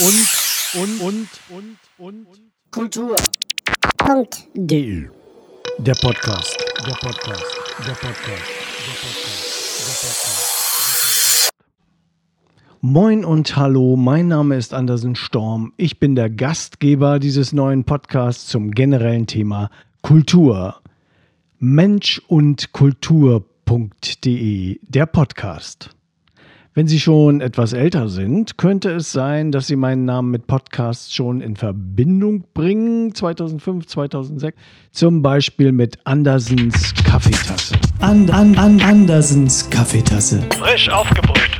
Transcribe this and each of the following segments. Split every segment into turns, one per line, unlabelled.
und, und, und, und, und.
Kultur. Punkt.
De. Der Podcast. Der Podcast. Der Podcast. Der Podcast. Der Podcast. Moin und hallo, mein Name ist Andersen Storm. Ich bin der Gastgeber dieses neuen Podcasts zum generellen Thema Kultur. Mensch und Kultur.de, der Podcast. Wenn Sie schon etwas älter sind, könnte es sein, dass Sie meinen Namen mit Podcasts schon in Verbindung bringen. 2005, 2006. Zum Beispiel mit Andersens Kaffeetasse.
And, an, an, Andersens Kaffeetasse.
Frisch aufgebrüht.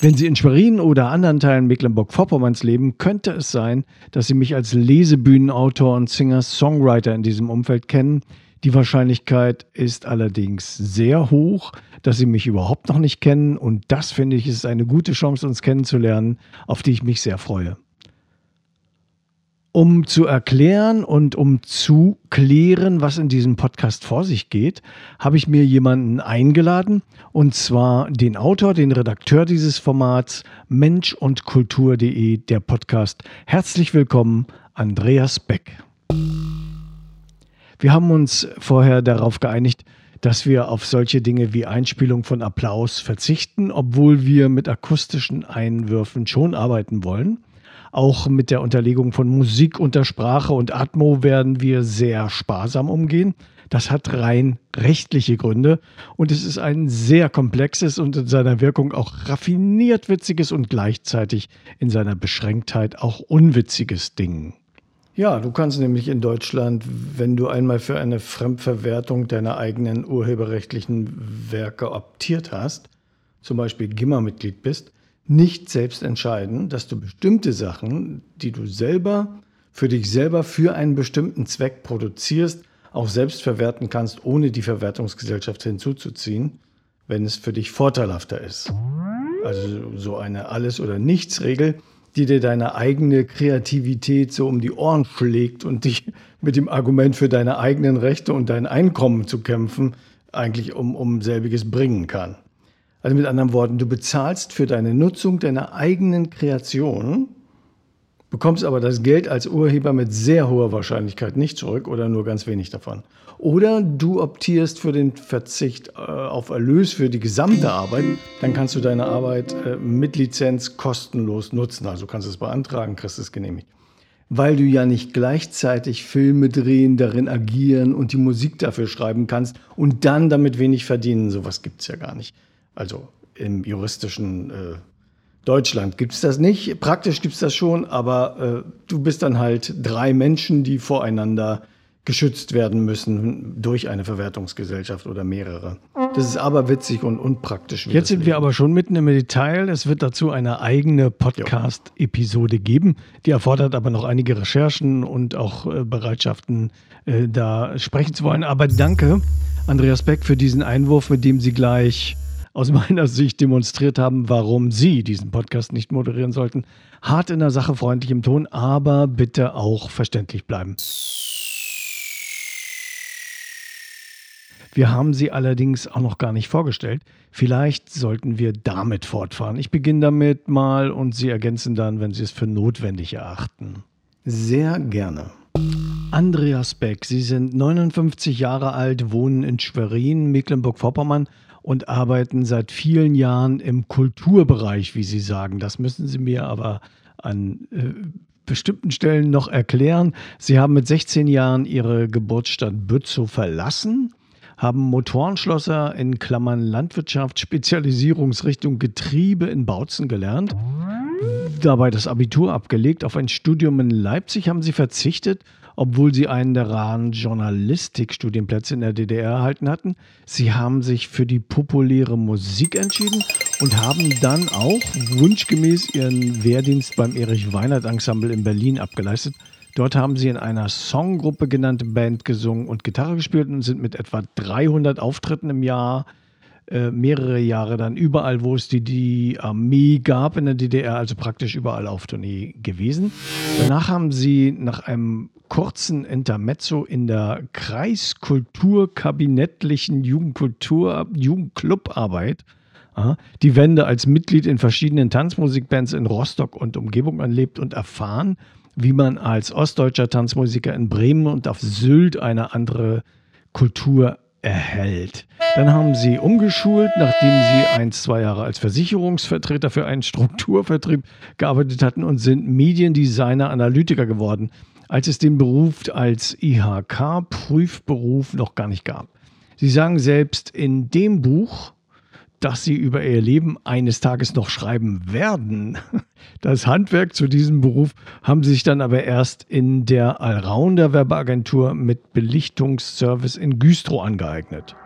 Wenn Sie in Schwerin oder anderen Teilen Mecklenburg-Vorpommerns leben, könnte es sein, dass Sie mich als Lesebühnenautor und Singer-Songwriter in diesem Umfeld kennen. Die Wahrscheinlichkeit ist allerdings sehr hoch, dass Sie mich überhaupt noch nicht kennen und das finde ich ist eine gute Chance, uns kennenzulernen, auf die ich mich sehr freue. Um zu erklären und um zu klären, was in diesem Podcast vor sich geht, habe ich mir jemanden eingeladen, und zwar den Autor, den Redakteur dieses Formats Mensch und Kultur.de, der Podcast. Herzlich willkommen, Andreas Beck. Wir haben uns vorher darauf geeinigt, dass wir auf solche Dinge wie Einspielung von Applaus verzichten, obwohl wir mit akustischen Einwürfen schon arbeiten wollen. Auch mit der Unterlegung von Musik unter Sprache und Atmo werden wir sehr sparsam umgehen. Das hat rein rechtliche Gründe und es ist ein sehr komplexes und in seiner Wirkung auch raffiniert witziges und gleichzeitig in seiner Beschränktheit auch unwitziges Ding. Ja, du kannst nämlich in Deutschland, wenn du einmal für eine Fremdverwertung deiner eigenen urheberrechtlichen Werke optiert hast, zum Beispiel GIMMA-Mitglied bist, nicht selbst entscheiden, dass du bestimmte Sachen, die du selber für dich selber für einen bestimmten Zweck produzierst, auch selbst verwerten kannst, ohne die Verwertungsgesellschaft hinzuzuziehen, wenn es für dich vorteilhafter ist. Also so eine Alles- oder Nichts-Regel die dir deine eigene Kreativität so um die Ohren schlägt und dich mit dem Argument für deine eigenen Rechte und dein Einkommen zu kämpfen, eigentlich um, um selbiges bringen kann. Also mit anderen Worten, du bezahlst für deine Nutzung deiner eigenen Kreation, bekommst aber das Geld als Urheber mit sehr hoher Wahrscheinlichkeit nicht zurück oder nur ganz wenig davon. Oder du optierst für den Verzicht äh, auf Erlös für die gesamte Arbeit, dann kannst du deine Arbeit äh, mit Lizenz kostenlos nutzen. Also kannst du es beantragen, kriegst es genehmigt. Weil du ja nicht gleichzeitig Filme drehen, darin agieren und die Musik dafür schreiben kannst und dann damit wenig verdienen. Sowas gibt es ja gar nicht. Also im juristischen äh, Deutschland gibt es das nicht. Praktisch gibt es das schon, aber äh, du bist dann halt drei Menschen, die voreinander geschützt werden müssen durch eine Verwertungsgesellschaft oder mehrere. Das ist aber witzig und unpraktisch. Jetzt sind wir aber schon mitten im Detail. Es wird dazu eine eigene Podcast-Episode geben. Die erfordert aber noch einige Recherchen und auch äh, Bereitschaften, äh, da sprechen zu wollen. Aber danke, Andreas Beck, für diesen Einwurf, mit dem Sie gleich aus meiner Sicht demonstriert haben, warum Sie diesen Podcast nicht moderieren sollten. Hart in der Sache, freundlich im Ton, aber bitte auch verständlich bleiben. Wir haben sie allerdings auch noch gar nicht vorgestellt. Vielleicht sollten wir damit fortfahren. Ich beginne damit mal und Sie ergänzen dann, wenn Sie es für notwendig erachten. Sehr gerne. Andreas Beck, Sie sind 59 Jahre alt, wohnen in Schwerin, Mecklenburg-Vorpommern und arbeiten seit vielen Jahren im Kulturbereich, wie Sie sagen. Das müssen Sie mir aber an äh, bestimmten Stellen noch erklären. Sie haben mit 16 Jahren Ihre Geburtsstadt Bützow verlassen haben Motorenschlosser in Klammern Landwirtschaft, Spezialisierungsrichtung Getriebe in Bautzen gelernt. Dabei das Abitur abgelegt. Auf ein Studium in Leipzig haben sie verzichtet, obwohl sie einen der raren Journalistikstudienplätze in der DDR erhalten hatten. Sie haben sich für die populäre Musik entschieden und haben dann auch wunschgemäß ihren Wehrdienst beim Erich Weinert Ensemble in Berlin abgeleistet Dort haben sie in einer Songgruppe genannte Band gesungen und Gitarre gespielt und sind mit etwa 300 Auftritten im Jahr äh, mehrere Jahre dann überall, wo es die, die Armee gab in der DDR, also praktisch überall auf Tournee gewesen. Danach haben sie nach einem kurzen Intermezzo in der Kreiskulturkabinettlichen Jugendkultur, Jugendclubarbeit. Die Wende als Mitglied in verschiedenen Tanzmusikbands in Rostock und Umgebung erlebt und erfahren, wie man als ostdeutscher Tanzmusiker in Bremen und auf Sylt eine andere Kultur erhält. Dann haben sie umgeschult, nachdem sie ein, zwei Jahre als Versicherungsvertreter für einen Strukturvertrieb gearbeitet hatten und sind Mediendesigner, Analytiker geworden, als es den Beruf als IHK-Prüfberuf noch gar nicht gab. Sie sagen selbst in dem Buch, dass sie über ihr Leben eines Tages noch schreiben werden. Das Handwerk zu diesem Beruf haben sie sich dann aber erst in der Allrounder Werbeagentur mit Belichtungsservice in Güstrow angeeignet.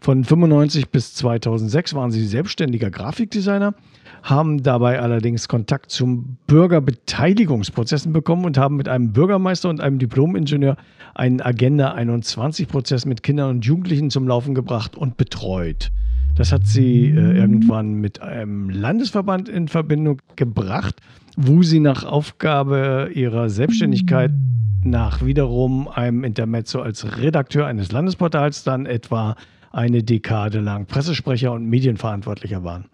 Von 95 bis 2006 waren sie selbstständiger Grafikdesigner, haben dabei allerdings Kontakt zum Bürgerbeteiligungsprozessen bekommen und haben mit einem Bürgermeister und einem Diplomingenieur einen Agenda 21 Prozess mit Kindern und Jugendlichen zum Laufen gebracht und betreut. Das hat sie äh, irgendwann mit einem Landesverband in Verbindung gebracht, wo sie nach Aufgabe ihrer Selbstständigkeit nach wiederum einem Intermezzo als Redakteur eines Landesportals dann etwa eine Dekade lang Pressesprecher und Medienverantwortlicher waren.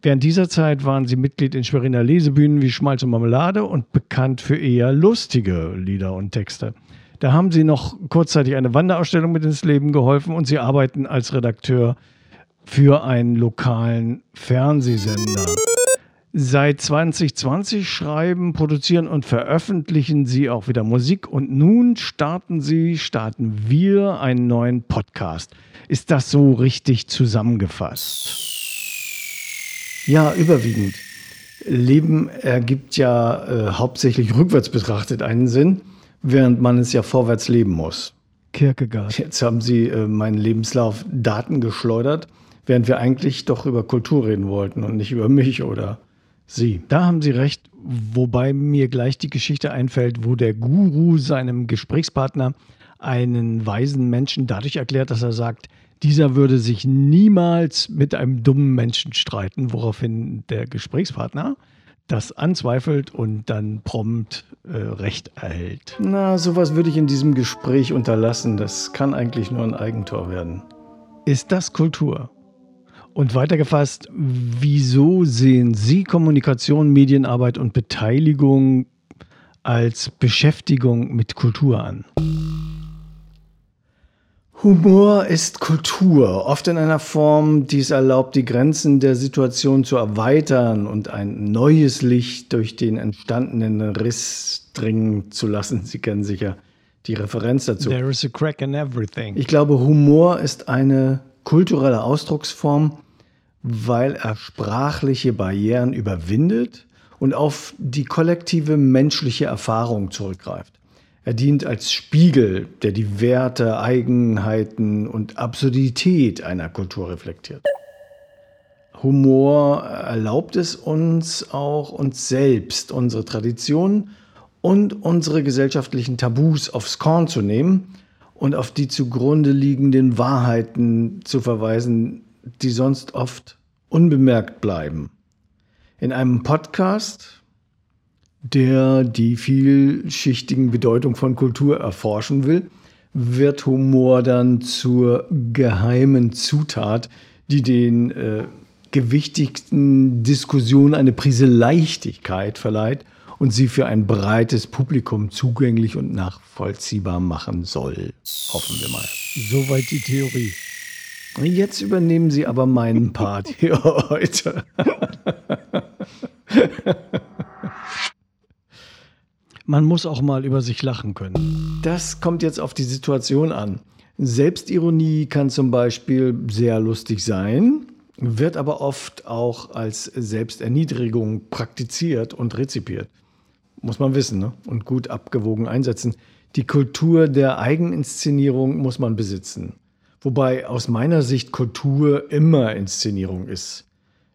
Während dieser Zeit waren sie Mitglied in Schweriner Lesebühnen wie Schmalz und Marmelade und bekannt für eher lustige Lieder und Texte. Da haben sie noch kurzzeitig eine Wanderausstellung mit ins Leben geholfen und sie arbeiten als Redakteur für einen lokalen Fernsehsender. Seit 2020 schreiben, produzieren und veröffentlichen sie auch wieder Musik und nun starten sie, starten wir einen neuen Podcast. Ist das so richtig zusammengefasst? Ja, überwiegend. Leben ergibt ja äh, hauptsächlich rückwärts betrachtet einen Sinn, während man es ja vorwärts leben muss.
Kierkegaard.
Jetzt haben Sie äh, meinen Lebenslauf Daten geschleudert während wir eigentlich doch über Kultur reden wollten und nicht über mich oder Sie. Da haben Sie recht, wobei mir gleich die Geschichte einfällt, wo der Guru seinem Gesprächspartner einen weisen Menschen dadurch erklärt, dass er sagt, dieser würde sich niemals mit einem dummen Menschen streiten, woraufhin der Gesprächspartner das anzweifelt und dann prompt äh, Recht erhält. Na, sowas würde ich in diesem Gespräch unterlassen. Das kann eigentlich nur ein Eigentor werden. Ist das Kultur? Und weitergefasst, wieso sehen Sie Kommunikation, Medienarbeit und Beteiligung als Beschäftigung mit Kultur an? Humor ist Kultur, oft in einer Form, die es erlaubt, die Grenzen der Situation zu erweitern und ein neues Licht durch den entstandenen Riss dringen zu lassen. Sie kennen sicher die Referenz dazu.
There is a crack in everything.
Ich glaube, Humor ist eine kulturelle Ausdrucksform, weil er sprachliche Barrieren überwindet und auf die kollektive menschliche Erfahrung zurückgreift. Er dient als Spiegel, der die Werte, Eigenheiten und Absurdität einer Kultur reflektiert. Humor erlaubt es uns auch, uns selbst, unsere Traditionen und unsere gesellschaftlichen Tabus aufs Korn zu nehmen und auf die zugrunde liegenden Wahrheiten zu verweisen, die sonst oft unbemerkt bleiben. In einem Podcast, der die vielschichtigen Bedeutung von Kultur erforschen will, wird Humor dann zur geheimen Zutat, die den äh, gewichtigten Diskussionen eine Prise Leichtigkeit verleiht und sie für ein breites Publikum zugänglich und nachvollziehbar machen soll. Hoffen wir mal.
Soweit die Theorie.
Jetzt übernehmen Sie aber meinen Part hier heute. Man muss auch mal über sich lachen können. Das kommt jetzt auf die Situation an. Selbstironie kann zum Beispiel sehr lustig sein, wird aber oft auch als Selbsterniedrigung praktiziert und rezipiert. Muss man wissen ne? und gut abgewogen einsetzen. Die Kultur der Eigeninszenierung muss man besitzen. Wobei aus meiner Sicht Kultur immer Inszenierung ist.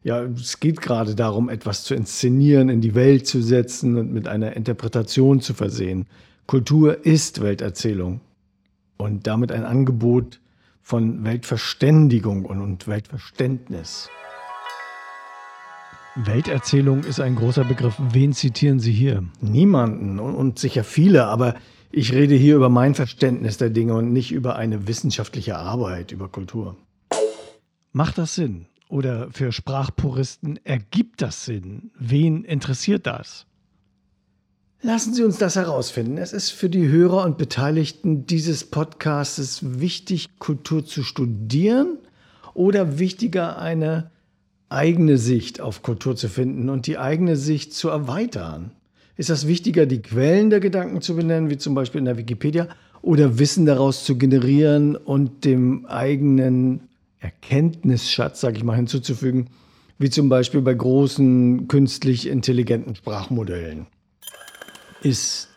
Ja, es geht gerade darum, etwas zu inszenieren, in die Welt zu setzen und mit einer Interpretation zu versehen. Kultur ist Welterzählung und damit ein Angebot von Weltverständigung und Weltverständnis.
Welterzählung ist ein großer Begriff. Wen zitieren Sie hier?
Niemanden und sicher viele, aber ich rede hier über mein Verständnis der Dinge und nicht über eine wissenschaftliche Arbeit über Kultur.
Macht das Sinn?
oder für Sprachpuristen ergibt das Sinn? Wen interessiert das? Lassen Sie uns das herausfinden. Es ist für die Hörer und Beteiligten dieses Podcasts wichtig, Kultur zu studieren oder wichtiger, eine eigene Sicht auf Kultur zu finden und die eigene Sicht zu erweitern. Ist das wichtiger, die Quellen der Gedanken zu benennen, wie zum Beispiel in der Wikipedia, oder Wissen daraus zu generieren und dem eigenen Erkenntnisschatz, sage ich mal, hinzuzufügen, wie zum Beispiel bei großen künstlich intelligenten Sprachmodellen? Ist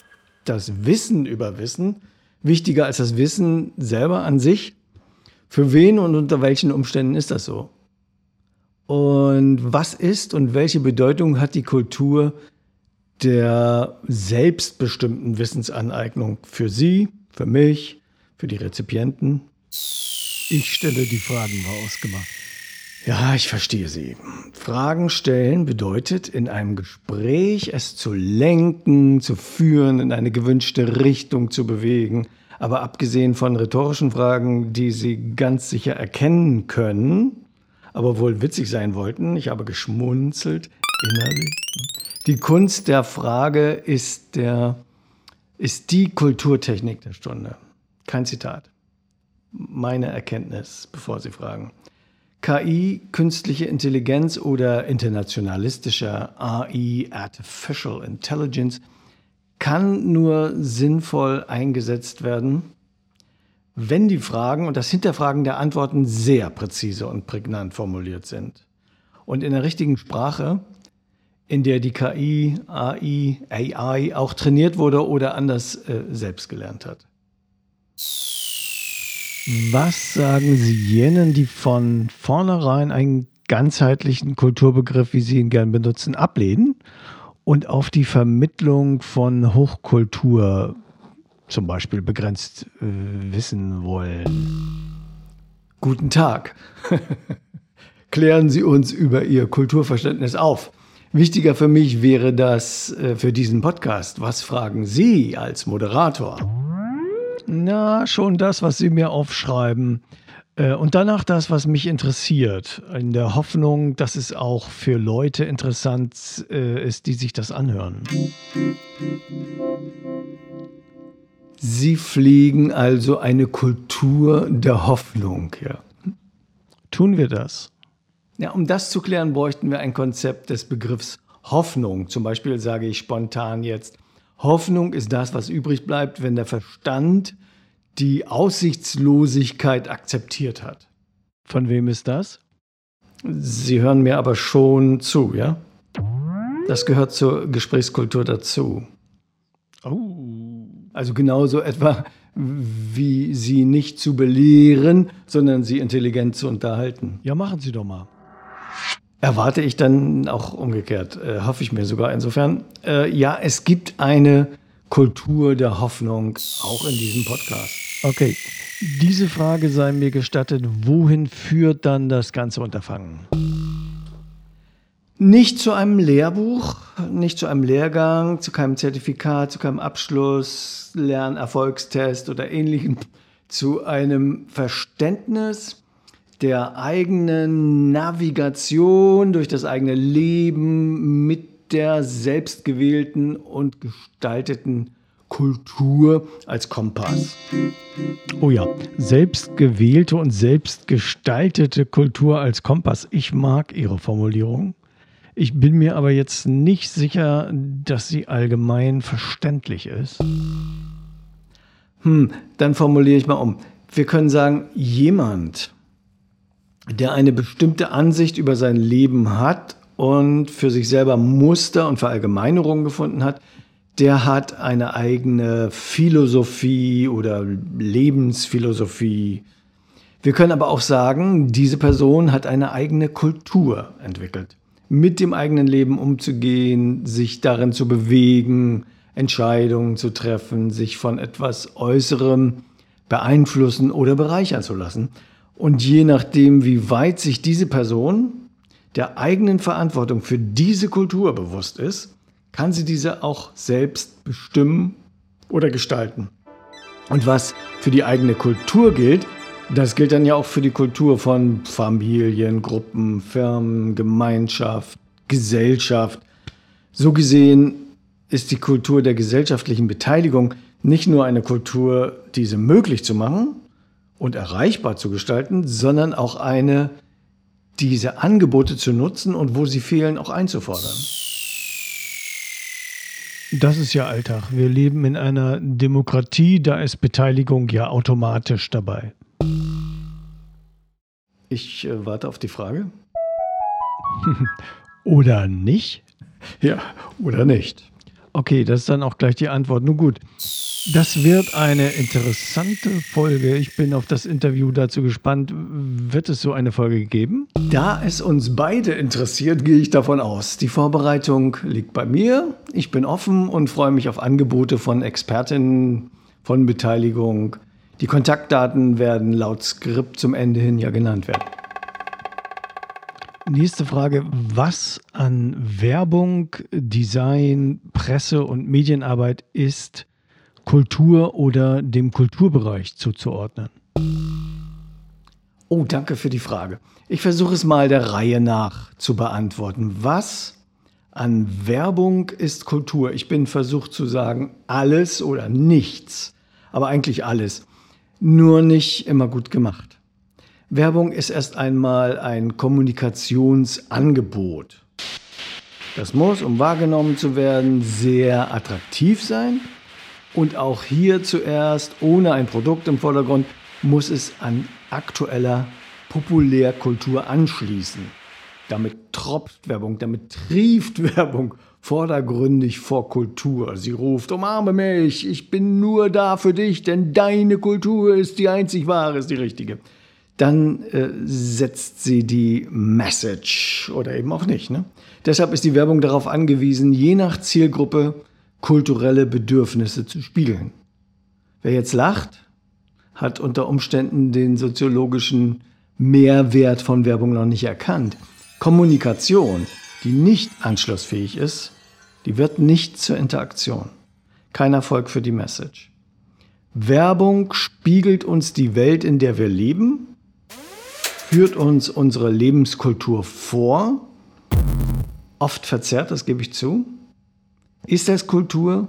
das Wissen über Wissen wichtiger als das Wissen selber an sich? Für wen und unter welchen Umständen ist das so? Und was ist und welche Bedeutung hat die Kultur der selbstbestimmten Wissensaneignung für Sie, für mich, für die Rezipienten?
Ich stelle die Fragen, war ausgemacht.
Ja, ich verstehe Sie. Fragen stellen bedeutet, in einem Gespräch es zu lenken, zu führen, in eine gewünschte Richtung zu bewegen. Aber abgesehen von rhetorischen Fragen, die Sie ganz sicher erkennen können, aber wohl witzig sein wollten, ich habe geschmunzelt innerlich. Die Kunst der Frage ist, der, ist die Kulturtechnik der Stunde. Kein Zitat meine Erkenntnis, bevor Sie fragen. KI, künstliche Intelligenz oder internationalistischer AI, Artificial Intelligence, kann nur sinnvoll eingesetzt werden, wenn die Fragen und das Hinterfragen der Antworten sehr präzise und prägnant formuliert sind. Und in der richtigen Sprache, in der die KI, AI, AI auch trainiert wurde oder anders äh, selbst gelernt hat. Was sagen Sie jenen, die von vornherein einen ganzheitlichen Kulturbegriff, wie Sie ihn gern benutzen, ablehnen und auf die Vermittlung von Hochkultur zum Beispiel begrenzt äh, wissen wollen? Guten Tag. Klären Sie uns über Ihr Kulturverständnis auf. Wichtiger für mich wäre das äh, für diesen Podcast. Was fragen Sie als Moderator? Na, schon das, was Sie mir aufschreiben. Äh, und danach das, was mich interessiert, in der Hoffnung, dass es auch für Leute interessant äh, ist, die sich das anhören. Sie pflegen also eine Kultur der Hoffnung, ja. Tun wir das? Ja, um das zu klären, bräuchten wir ein Konzept des Begriffs Hoffnung. Zum Beispiel sage ich spontan jetzt, Hoffnung ist das, was übrig bleibt, wenn der Verstand die Aussichtslosigkeit akzeptiert hat. Von wem ist das? Sie hören mir aber schon zu, ja? Das gehört zur Gesprächskultur dazu. Oh. Also genauso etwa wie Sie nicht zu belehren, sondern Sie intelligent zu unterhalten.
Ja, machen Sie doch mal.
Erwarte ich dann auch umgekehrt, äh, hoffe ich mir sogar insofern. Äh, ja, es gibt eine Kultur der Hoffnung auch in diesem Podcast.
Okay, diese Frage sei mir gestattet, wohin führt dann das ganze Unterfangen?
Nicht zu einem Lehrbuch, nicht zu einem Lehrgang, zu keinem Zertifikat, zu keinem Abschluss, Lernerfolgstest oder ähnlichem, zu einem Verständnis der eigenen Navigation durch das eigene Leben mit der selbstgewählten und gestalteten Kultur als Kompass.
Oh ja, selbstgewählte und selbstgestaltete Kultur als Kompass. Ich mag Ihre Formulierung. Ich bin mir aber jetzt nicht sicher, dass sie allgemein verständlich ist.
Hm, dann formuliere ich mal um. Wir können sagen, jemand, der eine bestimmte Ansicht über sein Leben hat und für sich selber Muster und Verallgemeinerungen gefunden hat, der hat eine eigene Philosophie oder Lebensphilosophie. Wir können aber auch sagen, diese Person hat eine eigene Kultur entwickelt. Mit dem eigenen Leben umzugehen, sich darin zu bewegen, Entscheidungen zu treffen, sich von etwas Äußerem beeinflussen oder bereichern zu lassen. Und je nachdem, wie weit sich diese Person der eigenen Verantwortung für diese Kultur bewusst ist, kann sie diese auch selbst bestimmen oder gestalten. Und was für die eigene Kultur gilt, Das gilt dann ja auch für die Kultur von Familien, Gruppen, Firmen, Gemeinschaft, Gesellschaft. So gesehen ist die Kultur der gesellschaftlichen Beteiligung nicht nur eine Kultur, diese möglich zu machen und erreichbar zu gestalten, sondern auch eine, diese Angebote zu nutzen und wo sie fehlen, auch einzufordern.
Das ist ja Alltag. Wir leben in einer Demokratie, da ist Beteiligung ja automatisch dabei.
Ich äh, warte auf die Frage.
oder nicht?
Ja, oder nicht.
Okay, das ist dann auch gleich die Antwort. Nun gut, das wird eine interessante Folge. Ich bin auf das Interview dazu gespannt. Wird es so eine Folge geben?
Da es uns beide interessiert, gehe ich davon aus. Die Vorbereitung liegt bei mir. Ich bin offen und freue mich auf Angebote von Expertinnen, von Beteiligung. Die Kontaktdaten werden laut Skript zum Ende hin ja genannt werden.
Nächste Frage. Was an Werbung, Design, Presse und Medienarbeit ist Kultur oder dem Kulturbereich zuzuordnen?
Oh, danke für die Frage. Ich versuche es mal der Reihe nach zu beantworten. Was an Werbung ist Kultur? Ich bin versucht zu sagen, alles oder nichts, aber eigentlich alles. Nur nicht immer gut gemacht. Werbung ist erst einmal ein Kommunikationsangebot. Das muss, um wahrgenommen zu werden, sehr attraktiv sein. Und auch hier zuerst, ohne ein Produkt im Vordergrund, muss es an aktueller Populärkultur anschließen. Damit tropft Werbung, damit trieft Werbung vordergründig vor Kultur. Sie ruft, umarme mich, ich bin nur da für dich, denn deine Kultur ist die einzig wahre, ist die richtige dann äh, setzt sie die Message oder eben auch nicht. Ne? Deshalb ist die Werbung darauf angewiesen, je nach Zielgruppe kulturelle Bedürfnisse zu spiegeln. Wer jetzt lacht, hat unter Umständen den soziologischen Mehrwert von Werbung noch nicht erkannt. Kommunikation, die nicht anschlussfähig ist, die wird nicht zur Interaktion. Kein Erfolg für die Message. Werbung spiegelt uns die Welt, in der wir leben führt uns unsere Lebenskultur vor, oft verzerrt, das gebe ich zu. Ist das Kultur?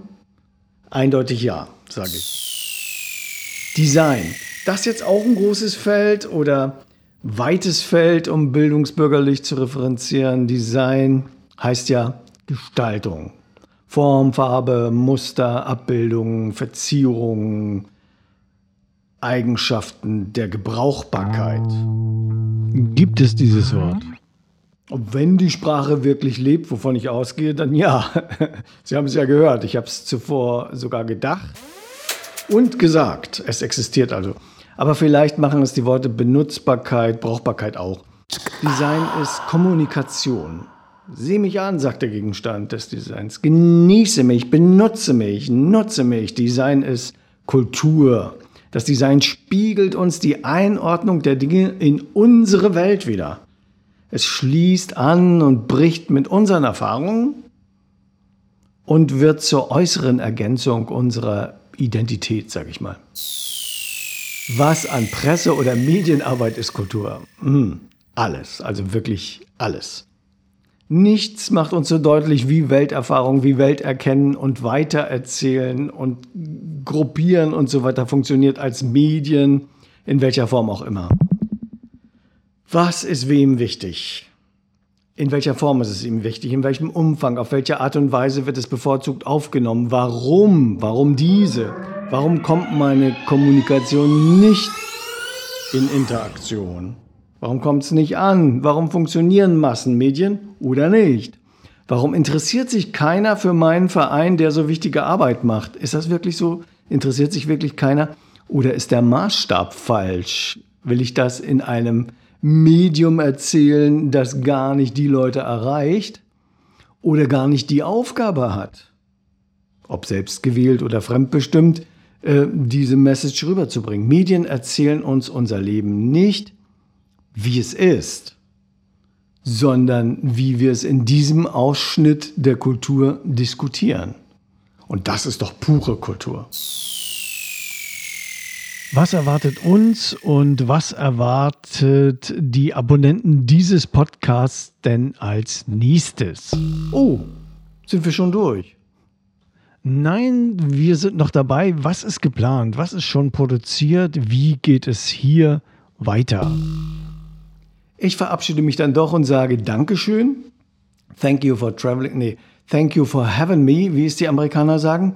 Eindeutig ja, sage ich. Design. Das jetzt auch ein großes Feld oder weites Feld, um bildungsbürgerlich zu referenzieren. Design heißt ja Gestaltung. Form, Farbe, Muster, Abbildungen, Verzierungen, Eigenschaften der Gebrauchbarkeit.
Gibt es dieses Wort?
Und wenn die Sprache wirklich lebt, wovon ich ausgehe, dann ja. Sie haben es ja gehört. Ich habe es zuvor sogar gedacht und gesagt. Es existiert also. Aber vielleicht machen es die Worte Benutzbarkeit, Brauchbarkeit auch. Design ist Kommunikation. Sieh mich an, sagt der Gegenstand des Designs. Genieße mich, benutze mich, nutze mich. Design ist Kultur. Das Design spiegelt uns die Einordnung der Dinge in unsere Welt wieder. Es schließt an und bricht mit unseren Erfahrungen und wird zur äußeren Ergänzung unserer Identität, sag ich mal. Was an Presse- oder Medienarbeit ist Kultur? Hm, alles, also wirklich alles. Nichts macht uns so deutlich wie Welterfahrung, wie Welterkennen und Weitererzählen und Gruppieren und so weiter funktioniert als Medien, in welcher Form auch immer. Was ist wem wichtig? In welcher Form ist es ihm wichtig? In welchem Umfang? Auf welche Art und Weise wird es bevorzugt aufgenommen? Warum? Warum diese? Warum kommt meine Kommunikation nicht in Interaktion? Warum kommt es nicht an? Warum funktionieren Massenmedien oder nicht? Warum interessiert sich keiner für meinen Verein, der so wichtige Arbeit macht? Ist das wirklich so? Interessiert sich wirklich keiner? Oder ist der Maßstab falsch? Will ich das in einem Medium erzählen, das gar nicht die Leute erreicht oder gar nicht die Aufgabe hat? Ob selbst gewählt oder fremdbestimmt, äh, diese Message rüberzubringen. Medien erzählen uns unser Leben nicht, wie es ist, sondern wie wir es in diesem Ausschnitt der Kultur diskutieren. Und das ist doch pure Kultur. Was erwartet uns und was erwartet die Abonnenten dieses Podcasts denn als nächstes?
Oh, sind wir schon durch?
Nein, wir sind noch dabei. Was ist geplant? Was ist schon produziert? Wie geht es hier weiter?
Ich verabschiede mich dann doch und sage Dankeschön. Thank you for traveling. Nee, thank you for having me, wie es die Amerikaner sagen.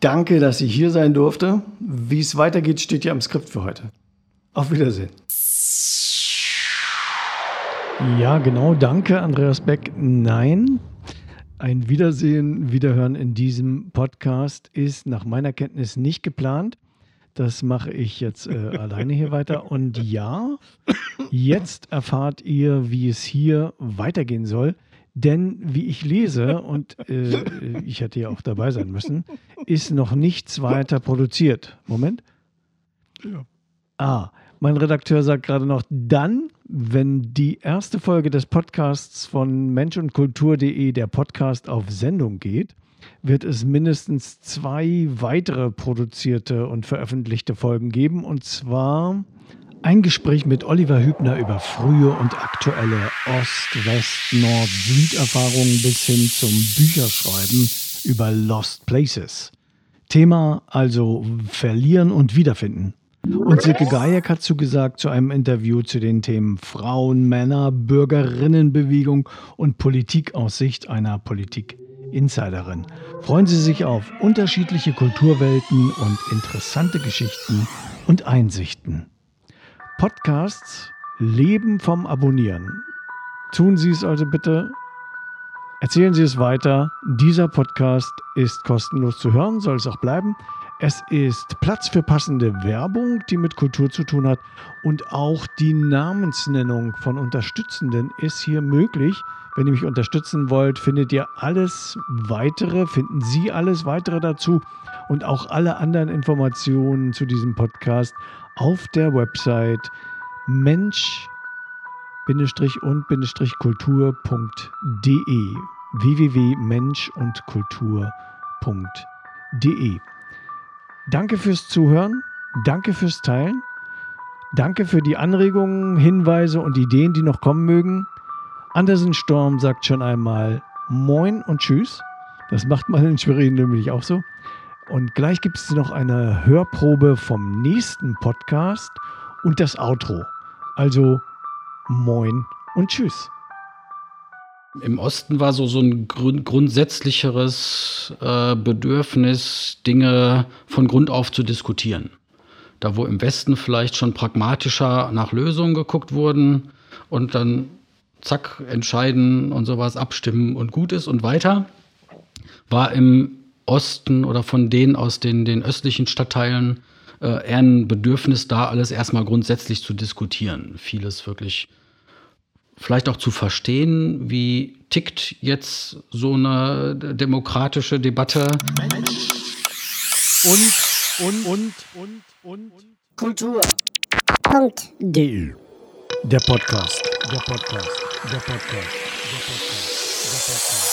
Danke, dass ich hier sein durfte. Wie es weitergeht, steht ja im Skript für heute. Auf Wiedersehen.
Ja, genau. Danke, Andreas Beck. Nein, ein Wiedersehen, Wiederhören in diesem Podcast ist nach meiner Kenntnis nicht geplant. Das mache ich jetzt äh, alleine hier weiter. Und ja, jetzt erfahrt ihr, wie es hier weitergehen soll. Denn wie ich lese, und äh, ich hätte ja auch dabei sein müssen, ist noch nichts weiter produziert. Moment. Ja. Ah, mein Redakteur sagt gerade noch, dann wenn die erste Folge des Podcasts von Mensch und Kultur.de, der Podcast auf Sendung geht, wird es mindestens zwei weitere produzierte und veröffentlichte Folgen geben. Und zwar ein Gespräch mit Oliver Hübner über frühe und aktuelle Ost-, West-, Nord-, Süd-Erfahrungen bis hin zum Bücherschreiben über Lost Places. Thema also Verlieren und Wiederfinden. Und Silke Gajek hat zugesagt zu einem Interview zu den Themen Frauen, Männer, Bürgerinnenbewegung und Politik aus Sicht einer Politik-Insiderin. Freuen Sie sich auf unterschiedliche Kulturwelten und interessante Geschichten und Einsichten. Podcasts leben vom Abonnieren. Tun Sie es also bitte. Erzählen Sie es weiter. Dieser Podcast ist kostenlos zu hören, soll es auch bleiben. Es ist Platz für passende Werbung, die mit Kultur zu tun hat. Und auch die Namensnennung von Unterstützenden ist hier möglich. Wenn ihr mich unterstützen wollt, findet ihr alles weitere, finden Sie alles weitere dazu und auch alle anderen Informationen zu diesem Podcast auf der Website mensch-und-kultur.de www.menschundkultur.de Danke fürs Zuhören, danke fürs Teilen, danke für die Anregungen, Hinweise und Ideen, die noch kommen mögen. Andersen Storm sagt schon einmal Moin und Tschüss. Das macht man in Schwerin nämlich auch so. Und gleich gibt es noch eine Hörprobe vom nächsten Podcast und das Outro. Also Moin und Tschüss.
Im Osten war so, so ein grund grundsätzlicheres äh, Bedürfnis, Dinge von Grund auf zu diskutieren. Da, wo im Westen vielleicht schon pragmatischer nach Lösungen geguckt wurden und dann zack, entscheiden und sowas abstimmen und gut ist und weiter, war im Osten oder von denen aus den, den östlichen Stadtteilen äh, eher ein Bedürfnis da, alles erstmal grundsätzlich zu diskutieren. Vieles wirklich vielleicht auch zu verstehen, wie tickt jetzt so eine demokratische Debatte.
Und, und, und, und, und.
Kultur. Punkt.
De. Der Podcast. Der Podcast. Der Podcast. Der Podcast. Der Podcast.